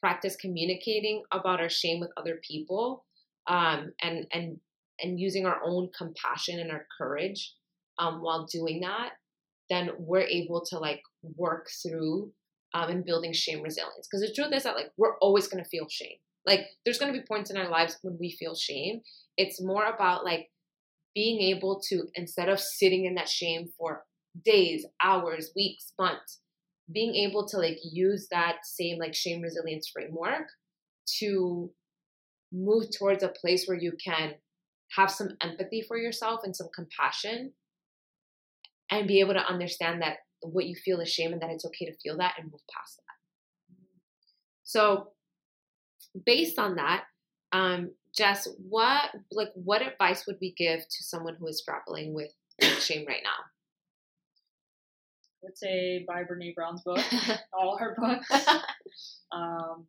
practice communicating about our shame with other people, um, and and and using our own compassion and our courage um, while doing that, then we're able to like work through um, in building shame resilience. Because the truth is that like we're always gonna feel shame. Like there's gonna be points in our lives when we feel shame. It's more about like being able to instead of sitting in that shame for days, hours, weeks, months, being able to like use that same like shame resilience framework to move towards a place where you can have some empathy for yourself and some compassion and be able to understand that what you feel is shame and that it's okay to feel that and move past that. So, based on that, um, Jess, what like what advice would we give to someone who is grappling with shame right now? I would say buy Brene Brown's book, all her books. um,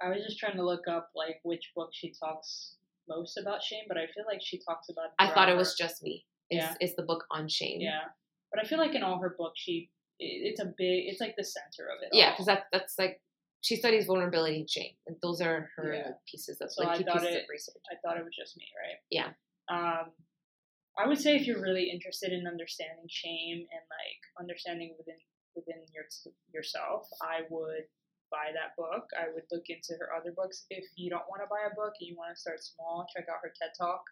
I was just trying to look up like which book she talks most about shame, but I feel like she talks about. I thought it was just me. Yeah. is the book on shame? Yeah, but I feel like in all her books, she it's a big, it's like the center of it. Yeah, because that that's like she studies vulnerability and shame, and those are her Yeah. pieces of So like I thought pieces it-. I thought it was just me, right? Yeah. Um, I would say if you're really interested in understanding shame and like understanding within within your yourself, I would buy that book. I would look into her other books. If you don't want to buy a book and you want to start small, check out her TED Talk.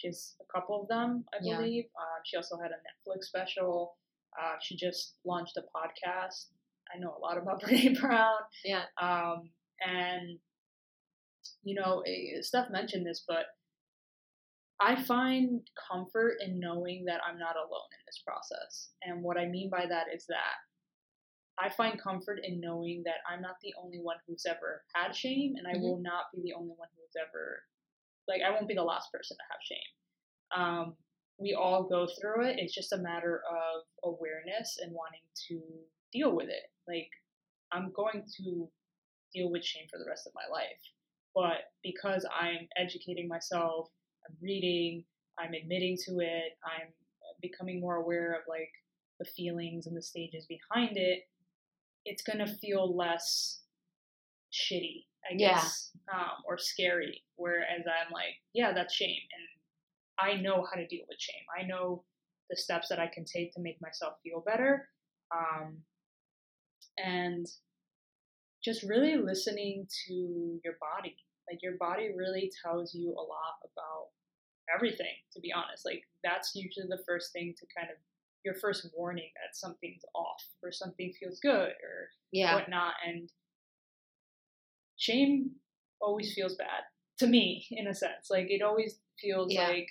She has a couple of them, I Yeah. believe. Um, she also had a Netflix special. Uh, she just launched a podcast. I know a lot about Brene Brown. Yeah. Um, and you know, eh, Steph mentioned this, but I find comfort in knowing that I'm not alone in this process. And what I mean by that is that I find comfort in knowing that I'm not the only one who's ever had shame, and I Mhm. will not be the only one who's ever, like, I won't be the last person to have shame. Um, we all go through it. It's just a matter of awareness and wanting to deal with it. Like, I'm going to deal with shame for the rest of my life. But because I'm educating myself, I'm reading, I'm admitting to it, I'm becoming more aware of like the feelings and the stages behind it, it's gonna feel less shitty, I Yeah. guess, um, or scary. Whereas I'm like, yeah, that's shame, and I know how to deal with shame. I know the steps that I can take to make myself feel better, um, and just really listening to your body. Like your body really tells you a lot about everything, to be honest. Like that's usually the first thing to kind of your first warning that something's off or something feels good or Yeah. whatnot. And shame always feels bad to me, in a sense. Like it always feels Yeah. like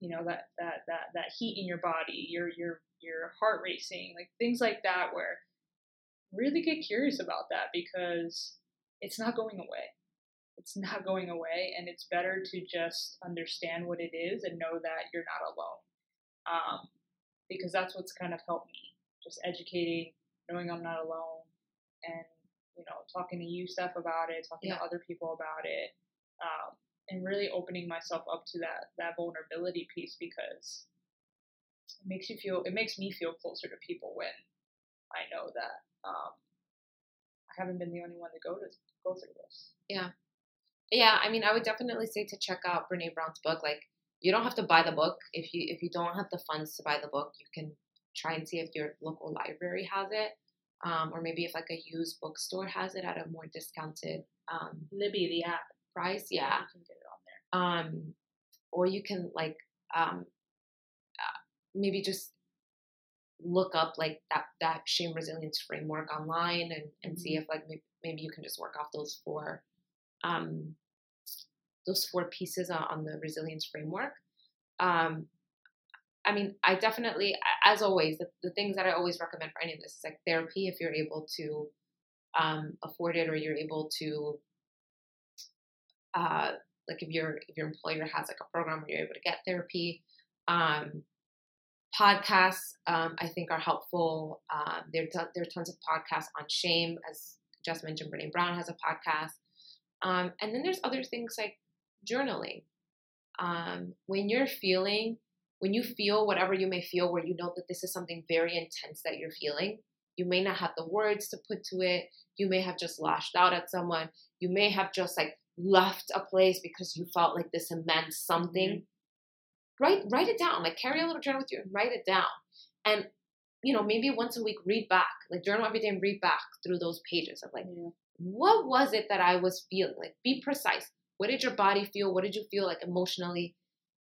you know that that that that heat in your body, your your your heart racing, like things like that. Where really get curious about that because it's not going away. It's not going away, and it's better to just understand what it is and know that you're not alone. Um, because that's what's kind of helped me, just educating, knowing I'm not alone, and you know, talking to you, Steph, about it, talking Yeah. to other people about it, um, and really opening myself up to that that vulnerability piece because it makes you feel, it makes me feel closer to people when I know that um, I haven't been the only one to go to go through this. yeah yeah. i mean i would definitely say to check out brene brown's book like you don't have to buy the book if you if you don't have the funds to buy the book you can try and see if your local library has it um, or maybe if like a used bookstore has it at a more discounted um, Libby, the app, price yeah you can get it on there. um, or you can like um, uh, maybe just look up like that that shame resilience framework online and, and see if like maybe, maybe you can just work off those four um, those four pieces on, on the resilience framework. Um, i mean i definitely as always the, the things that i always recommend for any of this is like therapy if you're able to um, afford it or you're able to uh, like if your if your employer has like a program where you're able to get therapy um, podcasts um, i think are helpful. Um, there, are there are tons of podcasts on shame as Jess mentioned Brene brown has a podcast. Um, and then there's other things like journaling. Um, when you're feeling when you feel whatever you may feel where you know that this is something very intense that you're feeling you may not have the words to put to it you may have just lashed out at someone you may have just like left a place because you felt like this immense something mm-hmm. write write it down like carry a little journal with you and write it down and you know, maybe once a week, read back, like journal every day and read back through those pages of like, Yeah. what was it that I was feeling? Like, be precise. What did your body feel? What did you feel like emotionally?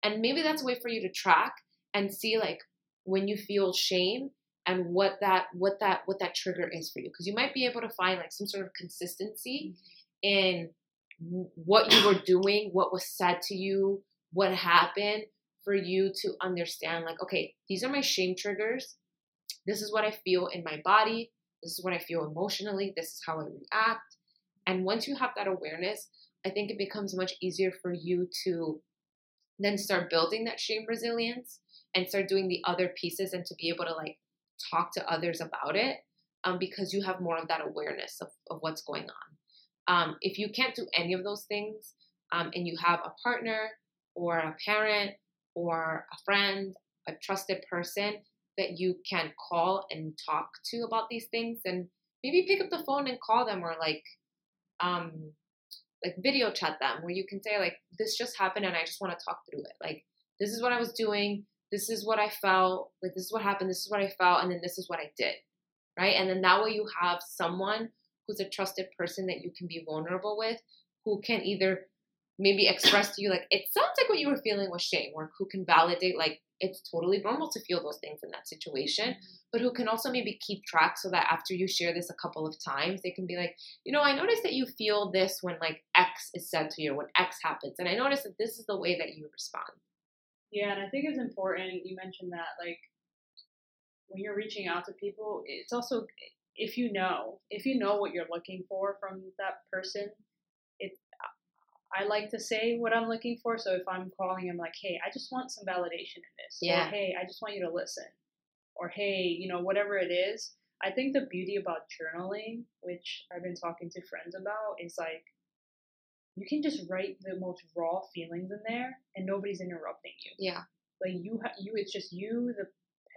And maybe that's a way for you to track and see like when you feel shame and what that what that what that trigger is for you because you might be able to find like some sort of consistency in what you were doing, what was said to you, what happened for you to understand like okay, these are my shame triggers. This is what I feel in my body. This is what I feel emotionally. This is how I react. And once you have that awareness, I think it becomes much easier for you to then start building that shame resilience and start doing the other pieces and to be able to like talk to others about it um, because you have more of that awareness of, of what's going on. Um, if you can't do any of those things um, and you have a partner or a parent or a friend, a trusted person that you can call and talk to about these things, then maybe pick up the phone and call them or like um, like video chat them where you can say like this just happened and I just want to talk through it. Like this is what I was doing, this is what I felt, like this is what happened, this is what I felt, and then this is what I did. Right? And then that way you have someone who's a trusted person that you can be vulnerable with who can either maybe express to you like it sounds like what you were feeling was shame or who can validate like it's totally normal to feel those things in that situation. Mm-hmm. But who can also maybe keep track so that after you share this a couple of times they can be like you know i noticed that you feel this when like x is said to you or when x happens and i noticed that this is the way that you respond. Yeah, and I think it's important you mentioned that like when you're reaching out to people, it's also if you know, if you know what you're looking for from that person, I like to say what I'm looking for. So if I'm calling him like, "Hey, I just want some validation in this." Yeah. Or, "Hey, I just want you to listen." Or, "Hey, you know, whatever it is." I think the beauty about journaling, which I've been talking to friends about, is like you can just write the most raw feelings in there and nobody's interrupting you yeah like you ha- you it's just you the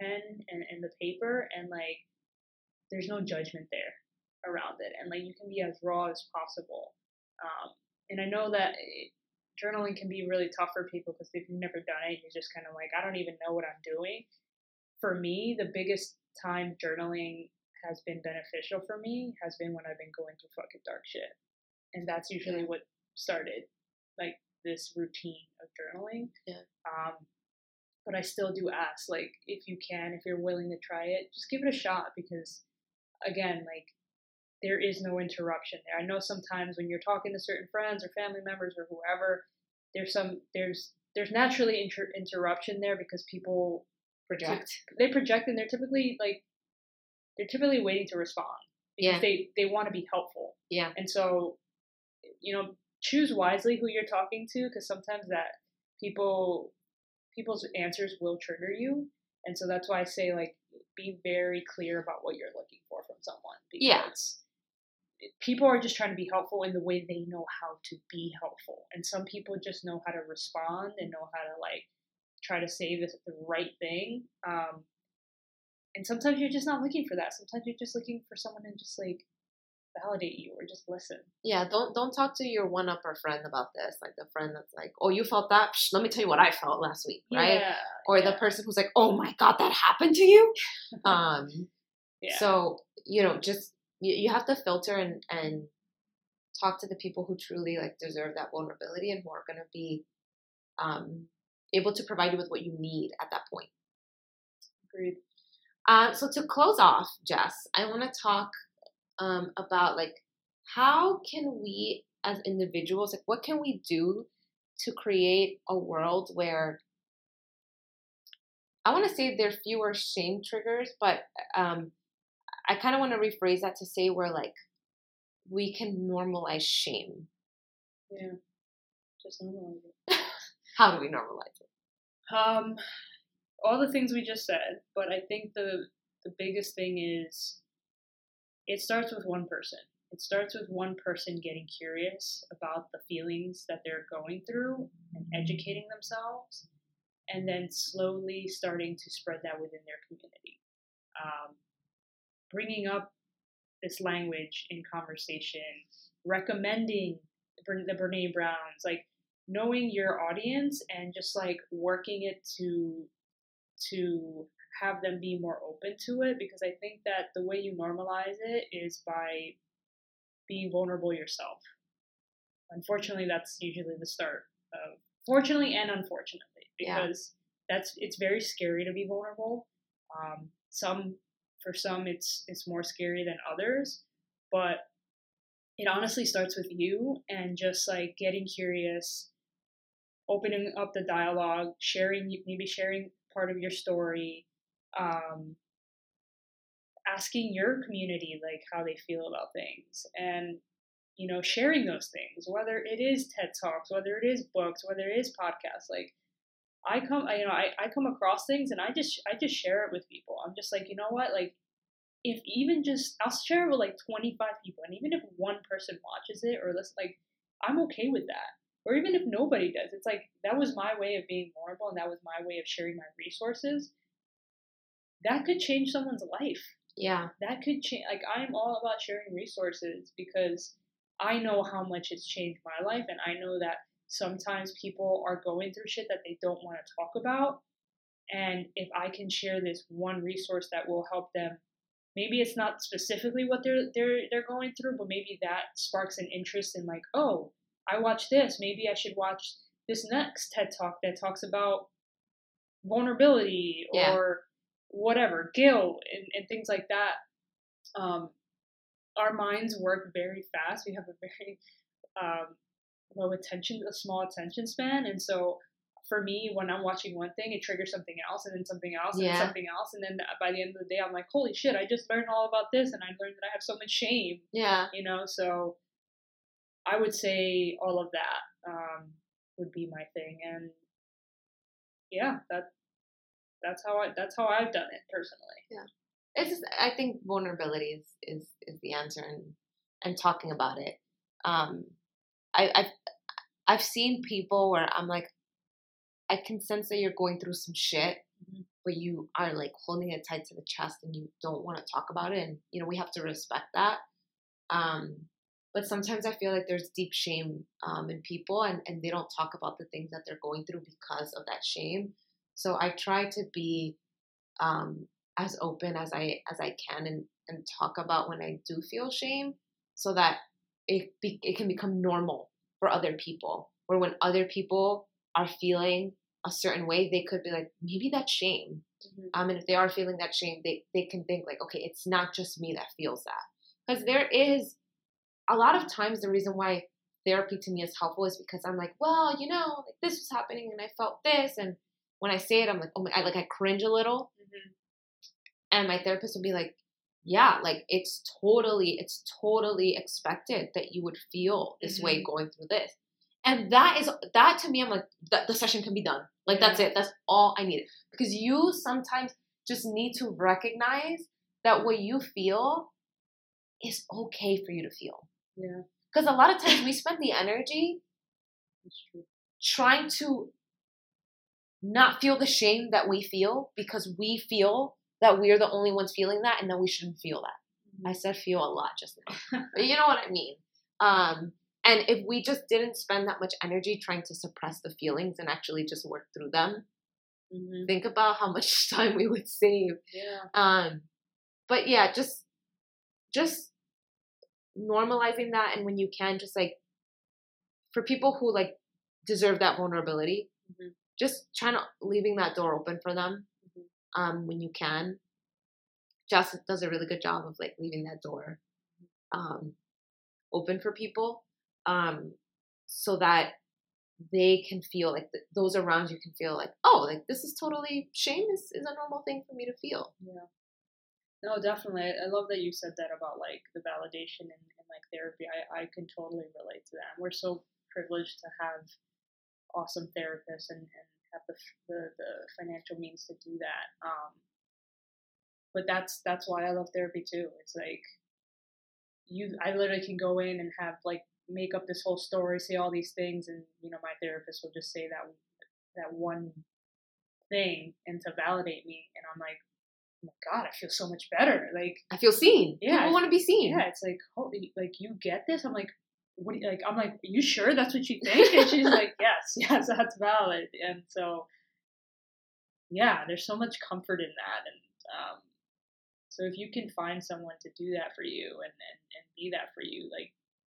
pen and, and the paper and like there's no judgment there around it and like you can be as raw as possible um, and i know that journaling can be really tough for people because if you've never done it. You're just kind of like i don't even know what i'm doing. For me the biggest time journaling has been beneficial for me has been when i've been going through fucking dark shit. And that's usually what started like this routine of journaling. Yeah. um, but I still do ask, like, if you can, if you're willing to try it, just give it a shot because, again, like, there is no interruption there. I know sometimes when you're talking to certain friends or family members or whoever, there's some there's there's naturally inter- interruption there because people project they project and they're typically like they're typically waiting to respond because Yeah. they they want to be helpful. Yeah. And so, you know, choose wisely who you're talking to because sometimes that people people's answers will trigger you, and so that's why I say like be very clear about what you're looking for from someone Yeah. People are just trying to be helpful in the way they know how to be helpful, and some people just know how to respond and know how to like try to say this the right thing. Um, and sometimes you're just not looking for that. Sometimes you're just looking for someone to just like validate you or just listen. yeah don't don't talk to your one upper friend about this like the friend that's like oh you felt that Psh, let me tell you what i felt last week right Yeah. or yeah, the person who's like oh my god that happened to you um yeah. So, you know, just you, you have to filter and and talk to the people who truly like deserve that vulnerability and who are going to be um able to provide you with what you need at that point. agreed. Uh, so to close off, Jess, I want to talk um, about like how can we as individuals, like what can we do to create a world where I want to say there are fewer shame triggers, but um, I kind of want to rephrase that to say we're like we can normalize shame. Yeah. Just normalize it. How do we normalize it? Um, all the things we just said, but I think the the biggest thing is it starts with one person. It starts with one person getting curious about the feelings that they're going through and educating themselves, and then slowly starting to spread that within their community. Um, bringing up this language in conversation, recommending the Bre- the Brene Browns, like knowing your audience and just like working it to to have them be more open to it because I think that the way you normalize it is by being vulnerable yourself. Unfortunately, that's usually the start of fortunately and unfortunately because yeah. that's it's very scary to be vulnerable. Um, some for some it's it's more scary than others, but it honestly starts with you and just like getting curious, opening up the dialogue, sharing maybe sharing part of your story, um, asking your community like how they feel about things and you know sharing those things whether it is ted talks whether it is books whether it is podcasts like i come I, you know I, I come across things and i just i just share it with people i'm just like you know what like if even just i'll share it with like 25 people and even if one person watches it or listen like i'm okay with that or even if nobody does it's like that was my way of being vulnerable and that was my way of sharing my resources that could change someone's life. Yeah. That could change. Like, I'm all about sharing resources because I know how much it's changed my life. And I know that sometimes people are going through shit that they don't want to talk about. And if I can share this one resource that will help them, maybe it's not specifically what they're they're they're going through, but maybe that sparks an interest in like, oh, I watched this. Maybe I should watch this next TED talk that talks about vulnerability yeah. or whatever, guilt and, and things like that. Um, our minds work very fast. We have a very um, low attention, a small attention span, and so for me, when I'm watching one thing, it triggers something else, and then something else, and yeah. something else, and then by the end of the day, I'm like, holy shit! I just learned all about this, and I learned that I have so much shame. Yeah, you know. So I would say all of that um, would be my thing, and yeah, that that's how I that's how I've done it personally. Yeah. It's just I think vulnerability is is, is the answer and and talking about it. Um I I've I've seen people where I'm like I can sense that you're going through some shit, mm-hmm. but you are like holding it tight to the chest and you don't want to talk about it and you know we have to respect that. Um but sometimes I feel like there's deep shame um, in people and, and they don't talk about the things that they're going through because of that shame. So I try to be um, as open as I as I can and, and talk about when I do feel shame, so that it be, it can become normal for other people. Where when other people are feeling a certain way, they could be like, maybe that's shame. Mm-hmm. Um, and if they are feeling that shame, they they can think like, okay, it's not just me that feels that, because there is a lot of times the reason why therapy to me is helpful is because I'm like, well, you know, like this was happening and I felt this and when I say it, I'm like, oh my, I like I cringe a little. Mm-hmm. And my therapist will be like, yeah, like it's totally, it's totally expected that you would feel this mm-hmm. way going through this. And that is that to me, I'm like, that the session can be done. Like yeah. that's it. That's all I needed. Because you sometimes just need to recognize that what you feel is okay for you to feel. Yeah. Because a lot of times we spend the energy trying to not feel the shame that we feel because we feel that we're the only ones feeling that and that we shouldn't feel that. Mm-hmm. I said feel a lot just now. but you know what I mean. Um, and if we just didn't spend that much energy trying to suppress the feelings and actually just work through them, mm-hmm. think about how much time we would save. Yeah. Um, but yeah, just just normalizing that and when you can just like for people who like deserve that vulnerability, mm-hmm just trying to leaving that door open for them. Um, when you can. Jess does a really good job of like leaving that door um, open for people um, so that they can feel like the, those around you can feel like oh like this is totally shame is, is a normal thing for me to feel yeah no definitely i love that you said that about like the validation and, and like therapy I, I can totally relate to that we're so privileged to have awesome therapists and, and have the, the, the financial means to do that. Um, but that's that's why I love therapy too. It's like you, I literally can go in and have like make up this whole story, say all these things, and you know my therapist will just say that that one thing and to validate me, and I'm like, oh my god, I feel so much better. Like I feel seen. Yeah, people want to be seen. Yeah, it's like holy, like you get this. I'm like, what do you, like I'm like, Are you sure that's what you think? And she's like, Yes, yes, that's valid. And so yeah, there's so much comfort in that, and um, so if you can find someone to do that for you and, and and be that for you, like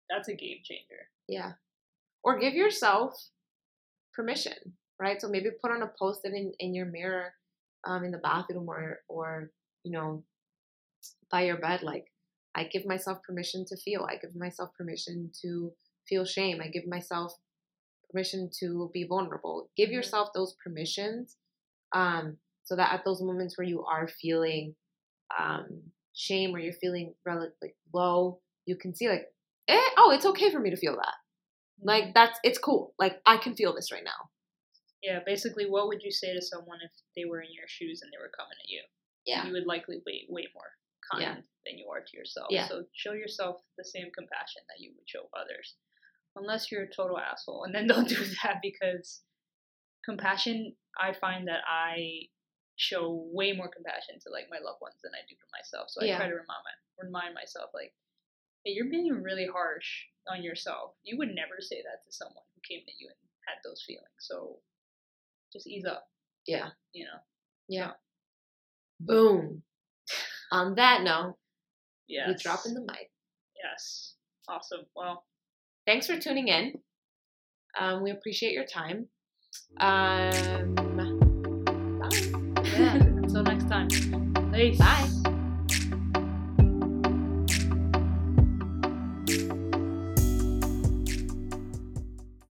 that's a game changer. Yeah. Or give yourself permission, right? So maybe put on a post-it in, in your mirror, um, in the bathroom or or you know, by your bed, like I give myself permission to feel. I give myself permission to feel shame. I give myself permission to be vulnerable. Give Mhm. yourself those permissions, um, so that at those moments where you are feeling um, shame or you're feeling relatively low, you can see like, eh, oh, it's okay for me to feel that. Like that's it's cool. Like I can feel this right now. yeah, basically, what would you say to someone if they were in your shoes and they were coming at you? Yeah, you would likely wait way more kind Yeah. than you are to yourself. Yeah. So show yourself the same compassion that you would show others, unless you're a total asshole, and then don't do that because compassion. I find that I show way more compassion to like my loved ones than I do to myself. So I try to remind my, remind myself like, hey, you're being really harsh on yourself. You would never say that to someone who came to you and had those feelings. So just ease up. Yeah. You know. Yeah. Boom. On that note, Yes. we drop in the mic. Yes. Awesome. Well, Thanks for tuning in. Um, we appreciate your time. Um, bye. yeah. Until next time. Peace. Bye.